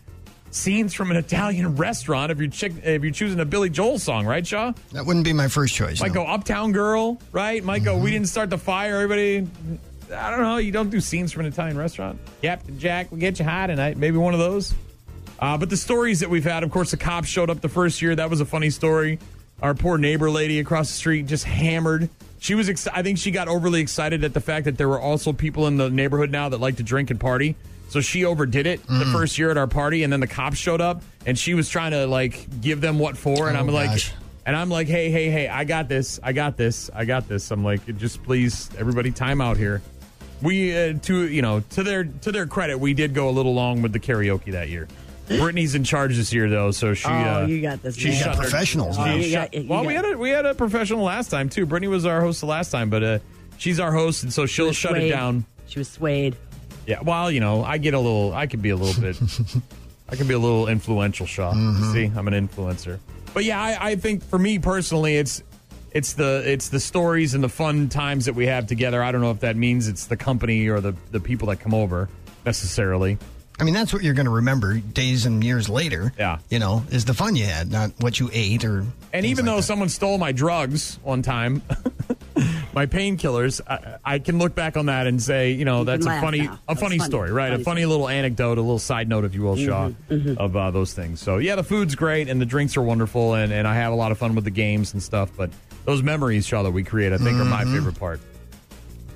scenes from an Italian restaurant if you're chick- if you're choosing a Billy Joel song, right, Shaw? That wouldn't be my first choice. Might no. go Uptown Girl, right? Might go We Didn't Start the Fire. Everybody, I don't know. You don't do scenes from an Italian restaurant. Captain Jack, we get you high tonight. Maybe one of those. Uh, but the stories that we've had, of course, the cops showed up the first year. That was a funny story. Our poor neighbor lady across the street just hammered. She was, ex- I think she got overly excited at the fact that there were also people in the neighborhood now that like to drink and party. So she overdid it the Mm. first year at our party, and then the cops showed up, and she was trying to like give them what for, and Oh, I'm like, and I'm like, hey, hey, hey, I got this, I got this, I got this. I'm like, just please, everybody, time out here. We uh, to you know to their to their credit, we did go a little long with the karaoke that year. Brittany's in charge this year though, so she. Oh, uh, you got this, She man. You got shut her- professionals she now. you shut- got- you well, we had a we had a professional last time too. Brittany was our host the last time, but uh, she's our host, and so she'll was shut it swayed. down. She was swayed. Yeah, well, you know, I get a little. I could be a little bit. I can be a little influential, Shaw. Mm-hmm. See, I'm an influencer. But yeah, I, I think for me personally, it's it's the it's the stories and the fun times that we have together. I don't know if that means it's the company or the the people that come over necessarily. I mean, that's what you're going to remember days and years later. Yeah. You know, is the fun you had, not what you ate or. And even like though that. someone stole my drugs one time, my painkillers, I, I can look back on that and say, you know, You that's a funny, now. a funny funny. story, right? Funny a funny little anecdote, a little side note, if you will, Shaw, Mm-hmm, of uh, those things. So yeah, the food's great and the drinks are wonderful, and, and I have a lot of fun with the games and stuff. But those memories, Shaw, that we create, I think, are Mm-hmm. my favorite part.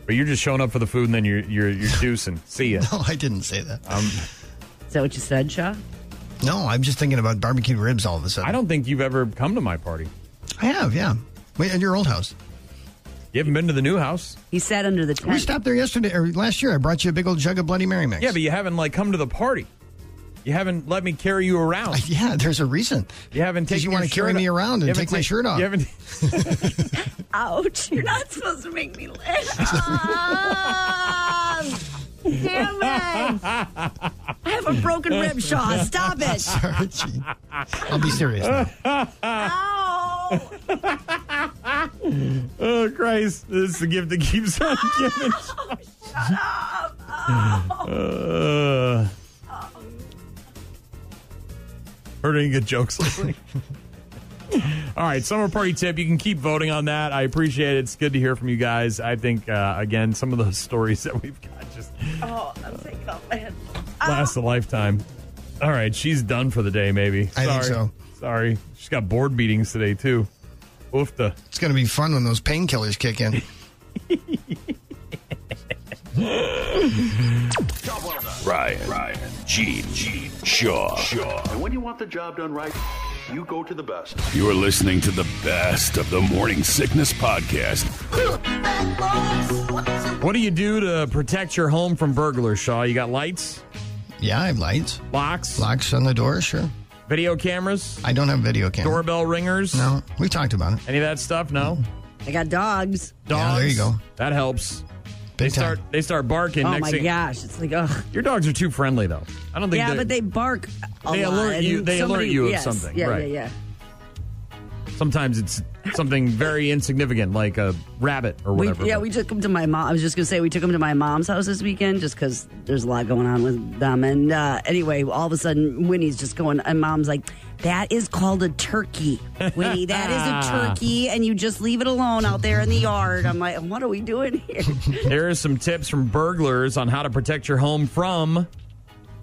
But you're just showing up for the food and then you're you're you're deucing. See ya. No, I didn't say that. Um, Is that what you said, Shaw? No, I'm just thinking about barbecue ribs all of a sudden. I don't think you've ever come to my party. I have, yeah. Wait, at your old house. You haven't been to the new house. He sat under the tree. We stopped there yesterday or last year. I brought you a big old jug of Bloody Mary mix. Yeah, but you haven't like come to the party. You haven't let me carry you around. yeah, there's a reason. You haven't Because taken you wanna carry me around and You haven't take my shirt off. You haven't. Ouch! You're not supposed to make me laugh. Damn it! I have a broken rib, Shaw. Stop it! Sorry, Gene. I'll be serious now. Ow! oh Christ! This is the gift that keeps on giving. Shut up! Oh. Uh, heard any good jokes lately? All right, summer party tip. You can keep voting on that. I appreciate it. It's good to hear from you guys. I think uh, again, some of those stories that we've got just Oh, I'm taking off my head. last a lifetime. All right, she's done for the day. Maybe. I think Sorry. so. Sorry, she's got board meetings today too. Oofta. It's going to be fun when those painkillers kick in. Ryan, Ryan, Gene, Gene, Shaw, Shaw. And when you want the job done right, you go to the best. You're listening to the best of the Morning Sickness Podcast. What do you do to protect your home from burglars, Shaw? You got lights, Yeah, I have lights. locks, Locks on the door, sure. video cameras, I don't have video cameras. doorbell ringers? No, we talked about it. Any of that stuff? No. I got dogs. Dogs. Yeah, there you go. That helps. They time. start they start barking. Oh next my thing, gosh! It's like, oh, Your dogs are too friendly though. I don't think. yeah, but they bark. They alert you- they alert somebody- you of yes, something, Yeah, right. yeah, yeah. Sometimes it's something very insignificant, like a rabbit or We, whatever. yeah, but- we took them to my mom. I was just gonna say we took them to my mom's house this weekend, just because there's a lot going on with them. And uh, anyway, all of a sudden, Winnie's just going, and mom's like, "That is called a turkey, Winnie. That is a turkey, and you just leave it alone out there in the yard." I'm like, "What are we doing here?" Here are some tips from burglars on how to protect your home from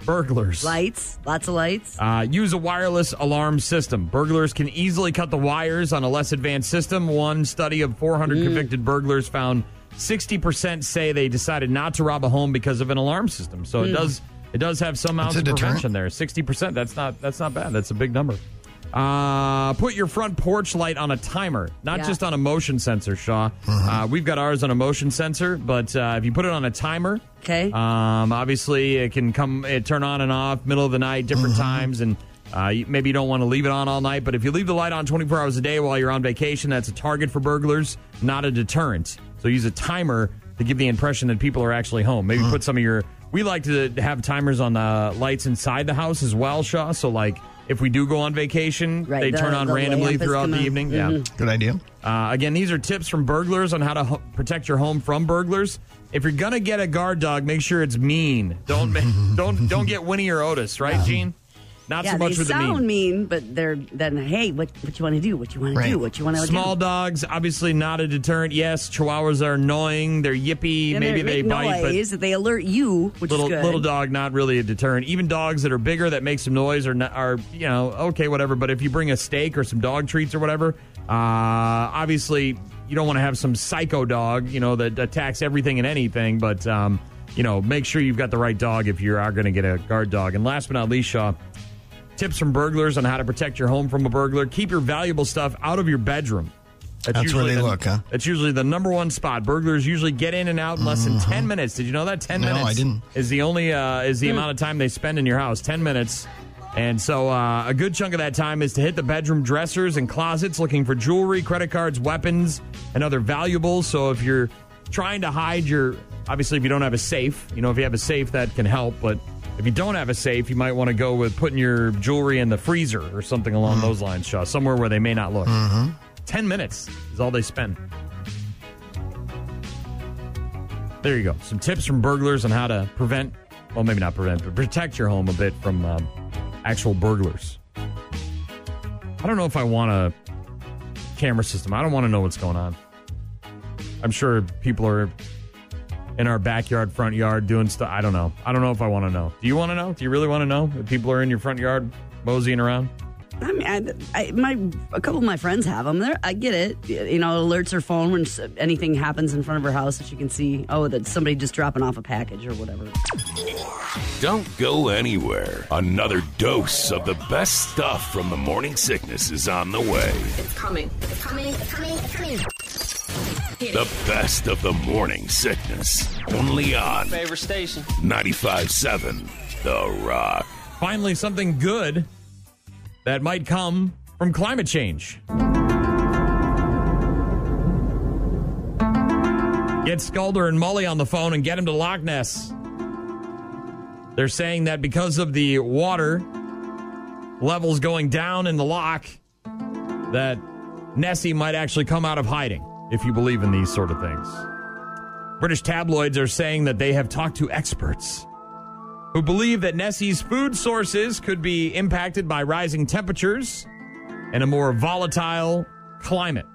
burglars. lights, lots of lights. Uh, use a wireless alarm system. Burglars can easily cut the wires on a less advanced system. One study of 400 Mm. convicted burglars found 60% say they decided not to rob a home because of an alarm system. So it Mm. does it does have some amount of deterrent. prevention there. 60%. That's not that's not bad. That's a big number. Uh, put your front porch light on a timer, not Yeah. just on a motion sensor, Shaw. Uh, we've got ours on a motion sensor, but uh, if you put it on a timer, Okay. um, obviously, it can come, it turn on and off, middle of the night, different times, and uh, you, maybe you don't want to leave it on all night. But if you leave the light on 24 hours a day while you're on vacation, that's a target for burglars, not a deterrent. So use a timer to give the impression that people are actually home. Maybe put some of your. We like to have timers on the lights inside the house as well, Shaw. So like if we do go on vacation, Right, they the- turn on the randomly throughout the gonna- evening. Mhm. Yeah. Good idea. Uh, again, these are tips from burglars on how to ho- protect your home from burglars. If you're gonna get a guard dog, make sure it's mean. Don't ma- don't don't get Winnie or Otis, right, Gene? Not yeah, so much they with the sound mean. mean. but they're then hey, what what you want to do? What you want to do? What you want to Small do? dogs, obviously not a deterrent. Yes, Chihuahuas are annoying. They're yippy. And Maybe they bite, but noise. they alert you, which little is good. little dog not really a deterrent. Even dogs that are bigger that make some noise are not, are you know okay whatever. But if you bring a steak or some dog treats or whatever, uh, obviously you don't want to have some psycho dog you know that attacks everything and anything. But um, you know make sure you've got the right dog if you are going to get a guard dog. And last but not least, Shaw. Tips from burglars on how to protect your home from a burglar. Keep your valuable stuff out of your bedroom. That's where usually they the- look, huh? That's usually the number one spot. Burglars usually get in and out in less than Mhm. ten minutes. Did you know that? Ten No, minutes. I didn't. Is the only uh, is the amount of time they spend in your house. Ten minutes. And so uh, a good chunk of that time is to hit the bedroom dressers and closets looking for jewelry, credit cards, weapons, and other valuables. So if you're trying to hide your, obviously if you don't have a safe, you know if you have a safe that can help. But if you don't have a safe, you might want to go with putting your jewelry in the freezer or something along those lines, Shaw. Somewhere where they may not look. Mm-hmm. 10 minutes is all they spend. There you go. Some tips from burglars on how to prevent, well, maybe not prevent, but protect your home a bit from um, actual burglars. I don't know if I want a camera system. I don't want to know what's going on. I'm sure people are in our backyard, front yard doing stuff. I don't know. I don't know if I want to know. Do you want to know? Do you really want to know if people are in your front yard moseying around? I mean, I, I, my a couple of my friends have them. They're, I get it. You know, it alerts her phone when anything happens in front of her house that she can see. Oh, that somebody just dropping off a package or whatever. Don't go anywhere. Another dose of the best stuff from the morning sickness is on the way. It's coming. It's coming. It's coming. It's coming. The best of the morning sickness. Only on Favorite station. 95.7 The Rock. Finally, something good that might come from climate change. Get Skulder and Mully on the phone and get him to Loch Ness. They're saying that because of the water levels going down in the lock, that Nessie might actually come out of hiding, if you believe in these sort of things. British tabloids are saying that they have talked to experts who believe that Nessie's food sources could be impacted by rising temperatures and a more volatile climate.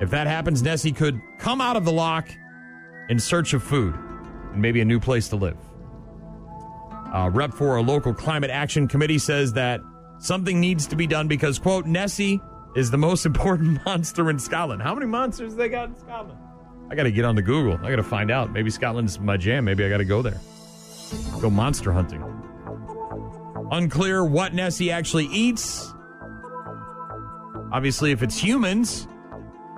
If that happens, Nessie could come out of the lock in search of food and maybe a new place to live. A rep for a local climate action committee says that something needs to be done because, quote, Nessie is the most important monster in Scotland. How many monsters they got in Scotland? I got to get on to Google. I got to find out. Maybe Scotland's my jam. Maybe I got to go there. Go monster hunting. Unclear what Nessie actually eats. Obviously, if it's humans,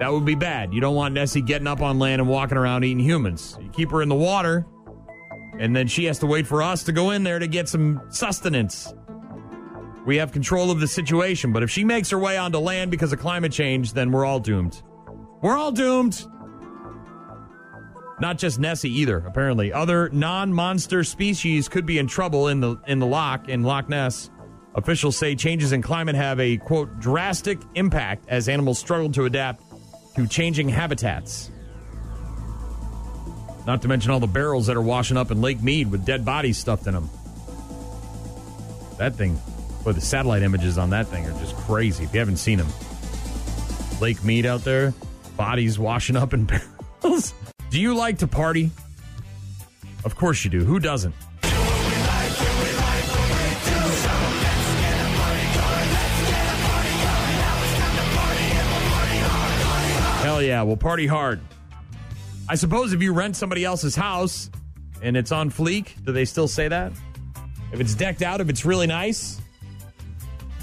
that would be bad. You don't want Nessie getting up on land and walking around eating humans. You keep her in the water, and then she has to wait for us to go in there to get some sustenance. We have control of the situation, but if she makes her way onto land because of climate change, then we're all doomed. We're all doomed. Not just Nessie either. Apparently, other non-monster species could be in trouble in the in the loch in Loch Ness. Officials say changes in climate have a quote drastic impact as animals struggle to adapt to changing habitats. Not to mention all the barrels that are washing up in Lake Mead with dead bodies stuffed in them. That thing, boy, the satellite images on that thing are just crazy. If you haven't seen them, Lake Mead out there, bodies washing up in barrels. Do you like to party? Of course you do. Who doesn't? Hell yeah, we'll party hard. I suppose if you rent somebody else's house and it's on fleek, do they still say that? If it's decked out, if it's really nice,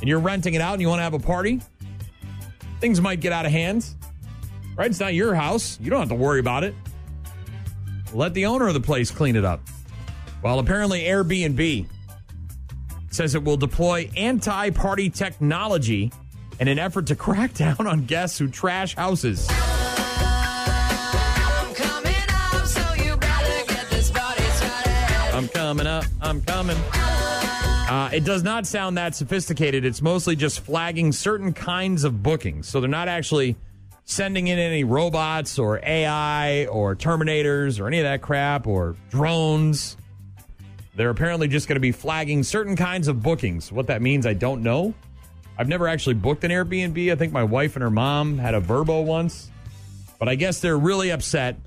and you're renting it out and you want to have a party, things might get out of hand. Right? It's not your house. You don't have to worry about it. Let the owner of the place clean it up. Well, apparently Airbnb says it will deploy anti-party technology in an effort to crack down on guests who trash houses. I'm coming up, so you gotta get this body started. I'm coming up. I'm coming. Uh, it does not sound that sophisticated. It's mostly just flagging certain kinds of bookings. So they're not actually sending in any robots or AI or Terminators or any of that crap or drones. They're apparently just going to be flagging certain kinds of bookings. What that means, I don't know. I've never actually booked an Airbnb. I think my wife and her mom had a Vrbo once. But I guess they're really upset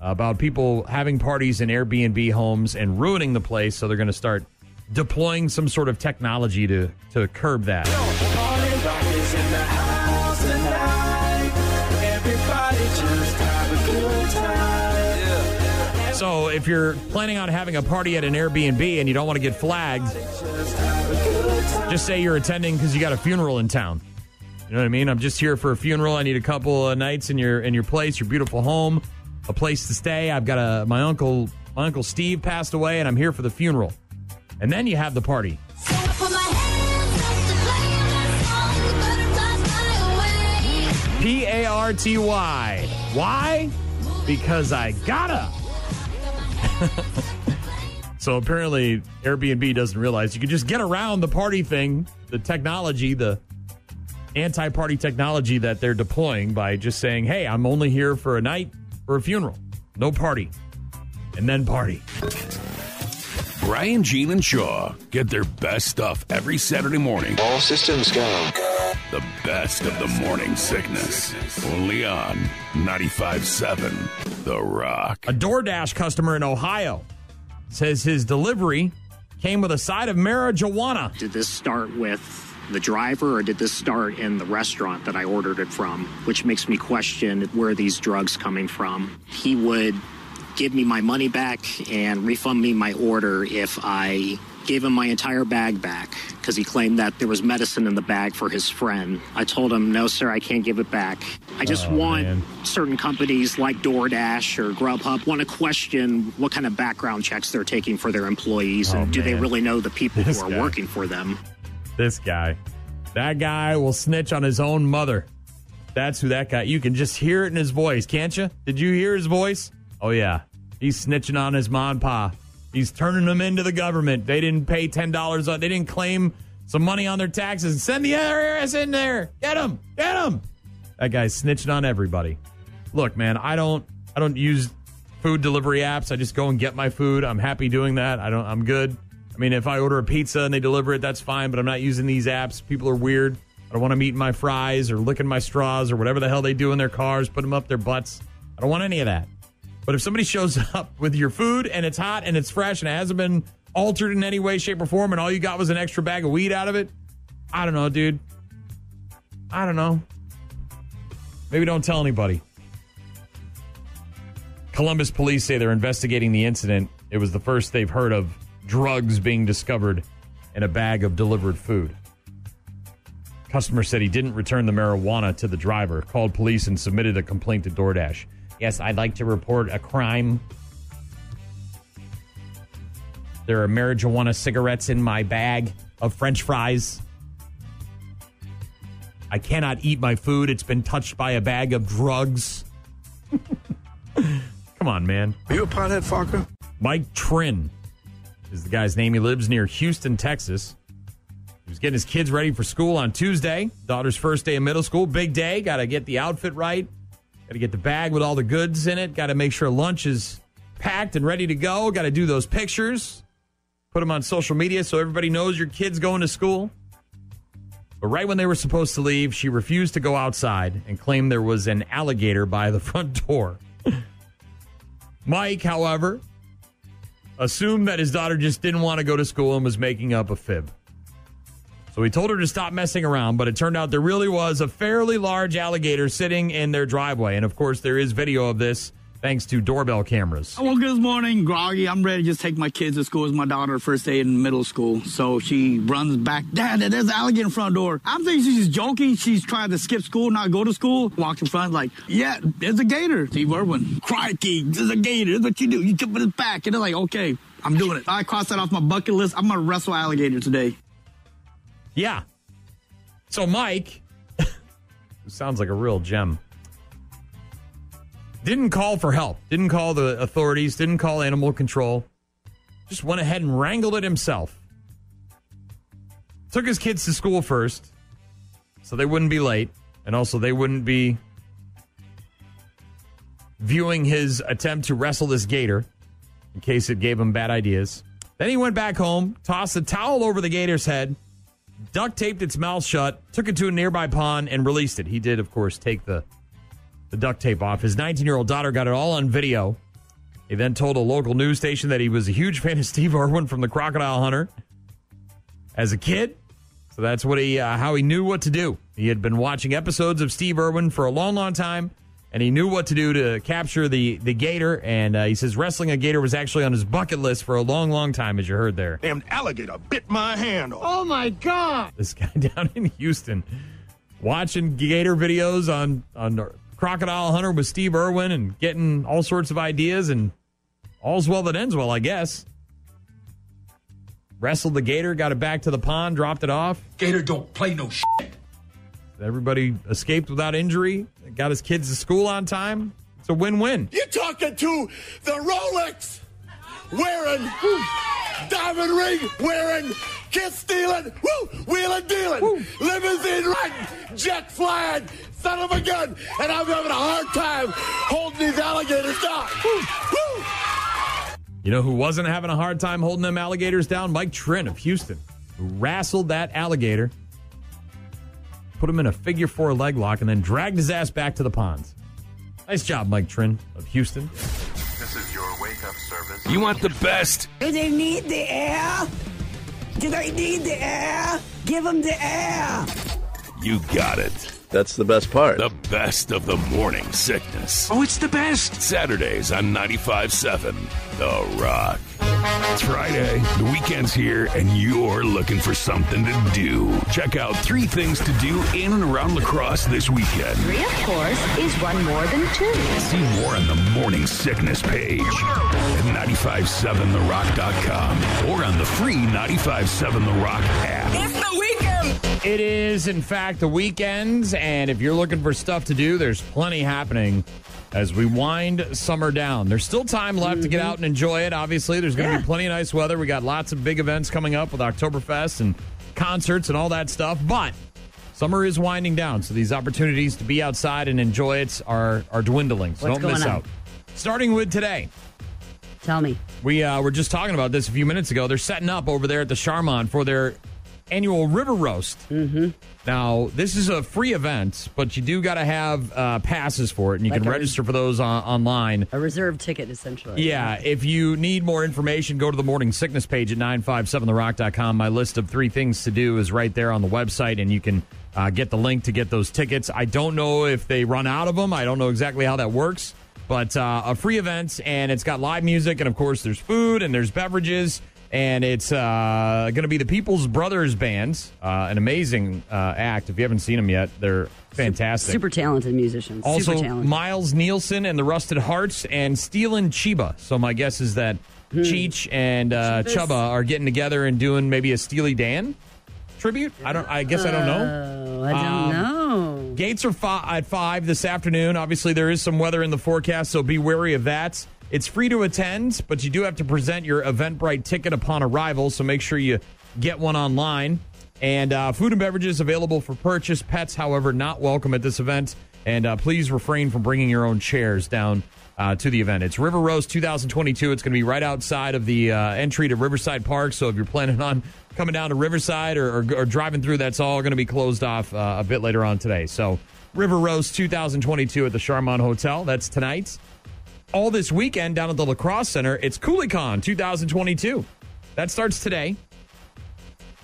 about people having parties in Airbnb homes and ruining the place. So they're going to start deploying some sort of technology to, to curb that. So if you're planning on having a party at an Airbnb and you don't want to get flagged, just say you're attending because you got a funeral in town. You know what I mean? I'm just here for a funeral. I need a couple of nights in your in your place, your beautiful home, a place to stay. I've got a my uncle my uncle Steve passed away, and I'm here for the funeral. And then you have the party. P A R T Y. Why? Because I gotta. so apparently, Airbnb doesn't realize you can just get around the party thing, the technology, the anti party technology that they're deploying by just saying, hey, I'm only here for a night for a funeral. No party. And then party. Brian, Gene, and Shaw get their best stuff every Saturday morning. All systems go. The best of the morning sickness. Only on 95.7 The Rock. A DoorDash customer in Ohio says his delivery came with a side of marijuana. Did this start with the driver or did this start in the restaurant that I ordered it from? Which makes me question where are these drugs coming from. He would give me my money back and refund me my order if I gave him my entire bag back because he claimed that there was medicine in the bag for his friend. I told him, no, sir, I can't give it back. I just Oh, want man. certain companies like DoorDash or Grubhub want to question what kind of background checks they're taking for their employees Oh, and do they really know the people This who are guy. working for them. This guy. That guy will snitch on his own mother. That's who that guy. You can just hear it in his voice, can't you? Did you hear his voice? Oh yeah. He's snitching on his mom and pa. He's turning them into the government. They didn't pay ten dollars. They didn't claim some money on their taxes. Send the IRS in there. Get them. Get them. That guy's snitching on everybody. Look, man, I don't. I don't use food delivery apps. I just go and get my food. I'm happy doing that. I don't. I'm good. I mean, if I order a pizza and they deliver it, that's fine. But I'm not using these apps. People are weird. I don't want them eating my fries or licking my straws or whatever the hell they do in their cars, put them up their butts. I don't want any of that. But if somebody shows up with your food and it's hot and it's fresh and it hasn't been altered in any way, shape, or form, and all you got was an extra bag of weed out of it, I don't know, dude. I don't know. Maybe don't tell anybody. Columbus police say they're investigating the incident. It was the first they've heard of drugs being discovered in a bag of delivered food. Customer said he didn't return the marijuana to the driver, called police, and submitted a complaint to DoorDash. Yes, I'd like to report a crime. There are marijuana cigarettes in my bag of french fries. I cannot eat my food. It's been touched by a bag of drugs. Come on, man. Are you a pothead, Farker? Mike Trin is the guy's name. He lives near Houston, Texas. He was getting his kids ready for school on Tuesday. Daughter's first day of middle school. Big day. Got to get the outfit right. Got to get the bag with all the goods in it. Got to make sure lunch is packed and ready to go. Got to do those pictures. Put them on social media so everybody knows your kid's going to school. But right when they were supposed to leave, she refused to go outside and claimed there was an alligator by the front door. Mike, however, assumed that his daughter just didn't want to go to school and was making up a fib. So he told her to stop messing around, but it turned out there really was a fairly large alligator sitting in their driveway. And of course, there is video of this thanks to doorbell cameras. I woke up this morning groggy. I'm ready to just take my kids to school. It's my daughter first day in middle school. So she runs back. Dad, there's an alligator in front door. I'm thinking she's joking. She's trying to skip school, not go to school. Walks in front like, yeah, there's a gator. Steve Irwin, crikey, there's a gator. That's what you do. You jump in his back. And they're like, okay, I'm doing it. I crossed that off my bucket list. I'm going to wrestle alligator today. Yeah. So Mike, sounds like a real gem, didn't call for help, didn't call the authorities, didn't call animal control, just went ahead and wrangled it himself. took his kids to school first so they wouldn't be late and also they wouldn't be viewing his attempt to wrestle this gator in case it gave him bad ideas. Then he went back home, tossed a towel over the gator's head, duct taped its mouth shut, took it to a nearby pond, and released it. He did, of course, take the, the duct tape off. His 19 year old daughter got it all on video. He then told a local news station that he was a huge fan of Steve Irwin from The Crocodile Hunter as a kid. So that's what he, uh, how he knew what to do. He had been watching episodes of Steve Irwin for a long, long time, and he knew what to do to capture the the gator. And uh, he says wrestling a gator was actually on his bucket list for a long, long time, as you heard there. Damn alligator bit my hand off. Oh my God! This guy down in Houston watching gator videos on on Crocodile Hunter with Steve Irwin and getting all sorts of ideas and all's well that ends well, I guess. Wrestled the gator, got it back to the pond, dropped it off. Gator don't play no shit. Everybody escaped without injury, got his kids to school on time. It's a win-win. You're talking to the Rolex wearing, diamond ring wearing, kiss stealing, woo, wheeling dealing, limousine riding, jet flying, son of a gun, and I'm having a hard time holding these alligators down. Woo, woo. You know who wasn't having a hard time holding them alligators down? Mike Trent of Houston, who wrestled that alligator, put him in a figure four leg lock, and then dragged his ass back to the ponds. Nice job, Mike Trin of Houston. This is your wake up service. You want the best? Do they need the air? Do they need the air? Give them the air. You got it. That's the best part. The best of the morning sickness. Oh, it's the best. Saturdays on 95.7 The Rock. It's Friday. The weekend's here, and you're looking for something to do. Check out three things to do in and around La Crosse this weekend. Three, of course, is one more than two. See more on the Morning Sickness page at 957therock.com or on the free 957 The Rock app. It's the weekend. It is, in fact, the weekend, and if you're looking for stuff to do, there's plenty happening as we wind summer down. There's still time left to get out and enjoy it. Obviously, there's going to be plenty of nice weather. We got lots of big events coming up with Oktoberfest and concerts and all that stuff, but summer is winding down, so these opportunities to be outside and enjoy it are are dwindling. So What's don't miss on? out. Starting with today. Tell me. We uh, were just talking about this a few minutes ago. They're setting up over there at the Charmant for their annual River Roast. Mm-hmm. Now, this is a free event, but you do got to have uh, passes for it, and you Like can register for those on- online. A reserve ticket, essentially. Yeah, if you need more information, go to the morning sickness page at 957therock.com. My list of three things to do is right there on the website, and you can uh, get the link to get those tickets. I don't know if they run out of them. I don't know exactly how that works, but uh, a free event, and it's got live music, and of course, there's food and there's beverages. And it's uh, going to be the People's Brothers Band, uh, an amazing uh, act. If you haven't seen them yet, they're fantastic. Super talented musicians. Also, Super talented. Miles Nielsen and the Rusted Hearts and Steelin Chiba. So my guess is that Hmm. Cheech and uh, Chibas. Chuba are getting together and doing maybe a Steely Dan tribute. I don't. I guess I don't know. Oh, I don't Um, know. Gates are fi- at five this afternoon. Obviously, there is some weather in the forecast, so be wary of that. It's free to attend, but you do have to present your Eventbrite ticket upon arrival, so make sure you get one online. And uh, food and beverages available for purchase. Pets, however, not welcome at this event. And uh, please refrain from bringing your own chairs down uh, to the event. It's River Roast 2022. It's going to be right outside of the uh, entry to Riverside Park. So if you're planning on coming down to Riverside or, or, or driving through, that's all going to be closed off uh, a bit later on today. So River Roast 2022 at the Charmant Hotel. That's tonight. All this weekend down at the La Crosse Center, it's CouleeCon 2022. That starts today.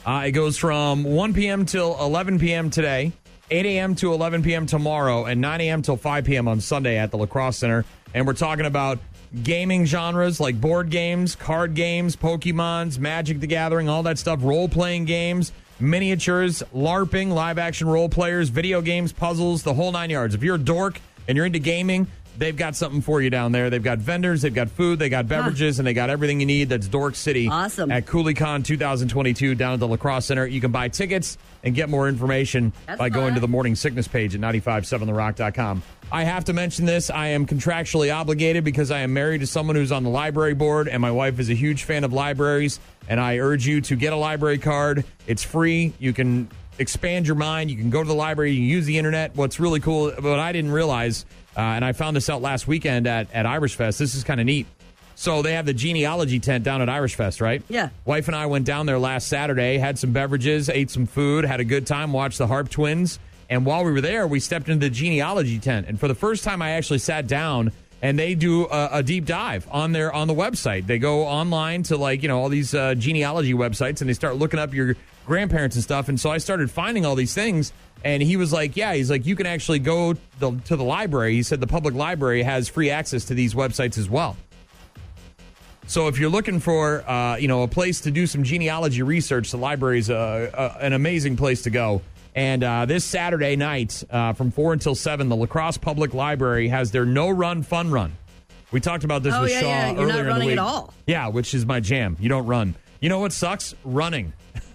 Uh, it goes from 1 p.m. till 11 p.m. today, 8 a.m. to 11 p.m. tomorrow, and 9 a.m. till 5 p.m. on Sunday at the La Crosse Center. And we're talking about gaming genres like board games, card games, Pokemons, Magic the Gathering, all that stuff, role playing games, miniatures, LARPing, live action role players, video games, puzzles, the whole nine yards. If you're a dork and you're into gaming, they've got something for you down there. They've got vendors, they've got food, they got beverages, and they got everything you need. That's Dork City. Awesome. At CouleeCon 2022 down at the La Crosse Center. You can buy tickets and get more information That's by going to the morning sickness page at 957therock.com. I have to mention this. I am contractually obligated because I am married to someone who's on the library board, and my wife is a huge fan of libraries. And I urge you to get a library card. It's free. You can expand your mind. You can go to the library. You can use the internet. What's really cool, what I didn't realize, uh, and I found this out last weekend at, at Irish Fest, this is kind of neat. So they have the genealogy tent down at Irish Fest, right? Yeah. Wife and I went down there last Saturday, had some beverages, ate some food, had a good time, watched the Harp Twins. And while we were there, we stepped into the genealogy tent. And for the first time, I actually sat down and they do a, a deep dive on their on the website. They go online to like you know all these uh, genealogy websites and they start looking up your grandparents and stuff. And so I started finding all these things. And he was like, "Yeah, he's like, you can actually go the, to the library." He said the public library has free access to these websites as well. So if you're looking for, uh, you know, a place to do some genealogy research, the library is a, a, an amazing place to go. And uh, this Saturday night, uh, from four until seven, the La Crosse Public Library has their No Run Fun Run. We talked about this Oh, with yeah, Shaw yeah. You're earlier not in the week. at all. Yeah, which is my jam. You don't run. You know what sucks? Running.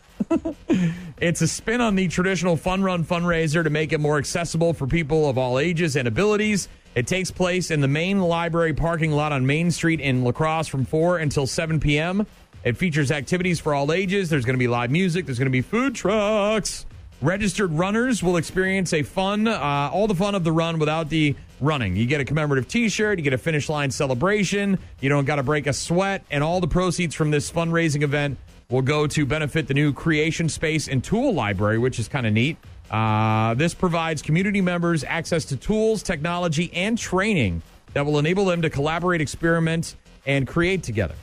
It's a spin on the traditional Fun Run fundraiser to make it more accessible for people of all ages and abilities. It takes place in the main library parking lot on Main Street in La Crosse from 4 until 7 p.m. It features activities for all ages. There's going to be live music, there's going to be food trucks. Registered runners will experience a fun, uh, all the fun of the run without the running. You get a commemorative t shirt, you get a finish line celebration, you don't got to break a sweat, and all the proceeds from this fundraising event will go to benefit the new creation space and tool library, which is kind of neat. Uh, this provides community members access to tools, technology, and training that will enable them to collaborate, experiment, and create together.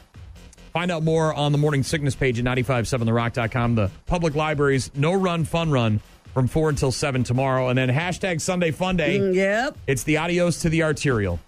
Find out more on the morning sickness page at 957therock.com. The public library's no run fun run from 4 until 7 tomorrow. And then hashtag Sunday Fun Day. Mm, yep. It's the adios to the arterial.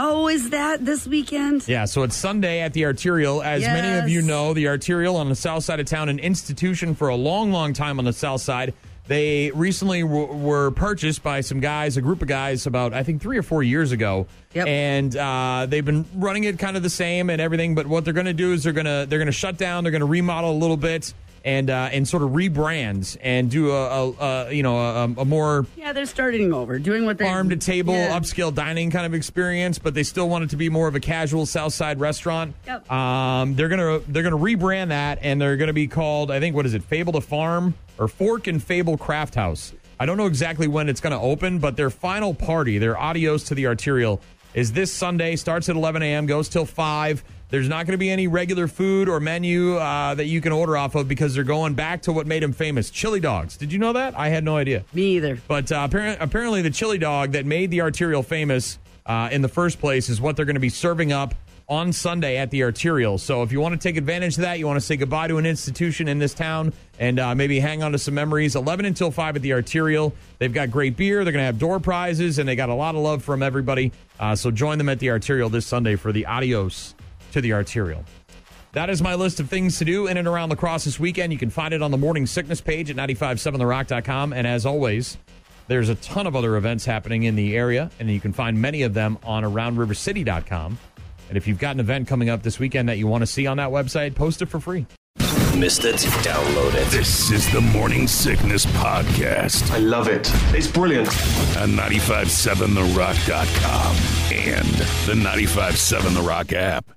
Oh, is that this weekend? Yeah, so it's Sunday at the Arterial. As many of you know, the Arterial on the south side of town, an institution for a long, long time on the south side. They recently w- were purchased by some guys, a group of guys, about I think three or four years ago, and uh, they've been running it kind of the same and everything. But what they're going to do is they're going to they're going to shut down, they're going to remodel a little bit, and uh, and sort of rebrand and do a, a, a you know a, a more Yeah, they're starting over, doing what they farm to table Yeah. upscale dining kind of experience, but they still want it to be more of a casual South Side restaurant. Yep. Um, they're gonna they're gonna rebrand that, and they're gonna be called I think what is it Fable to Farm or Fork and Fable Craft House. I don't know exactly when it's gonna open, but their final party, their adios to the arterial, is this Sunday. Starts at 11 a.m. goes till five. There's not going to be any regular food or menu uh, that you can order off of because they're going back to what made them famous chili dogs. Did you know that? I had no idea. Me either. But uh, apparently, apparently, the chili dog that made the arterial famous uh, in the first place is what they're going to be serving up on Sunday at the arterial. So if you want to take advantage of that, you want to say goodbye to an institution in this town and uh, maybe hang on to some memories. 11 until 5 at the arterial. They've got great beer. They're going to have door prizes, and they got a lot of love from everybody. Uh, so join them at the arterial this Sunday for the adios to the arterial. That is my list of things to do in and around La Crosse this weekend. You can find it on the morning sickness page at 957therock.com. And as always, there's a ton of other events happening in the area, and you can find many of them on aroundrivercity.com. And if you've got an event coming up this weekend that you want to see on that website, post it for free. Missed it? Download it. This is the Morning Sickness Podcast. I love it. It's brilliant. On 957therock.com and the 957 The Rock app.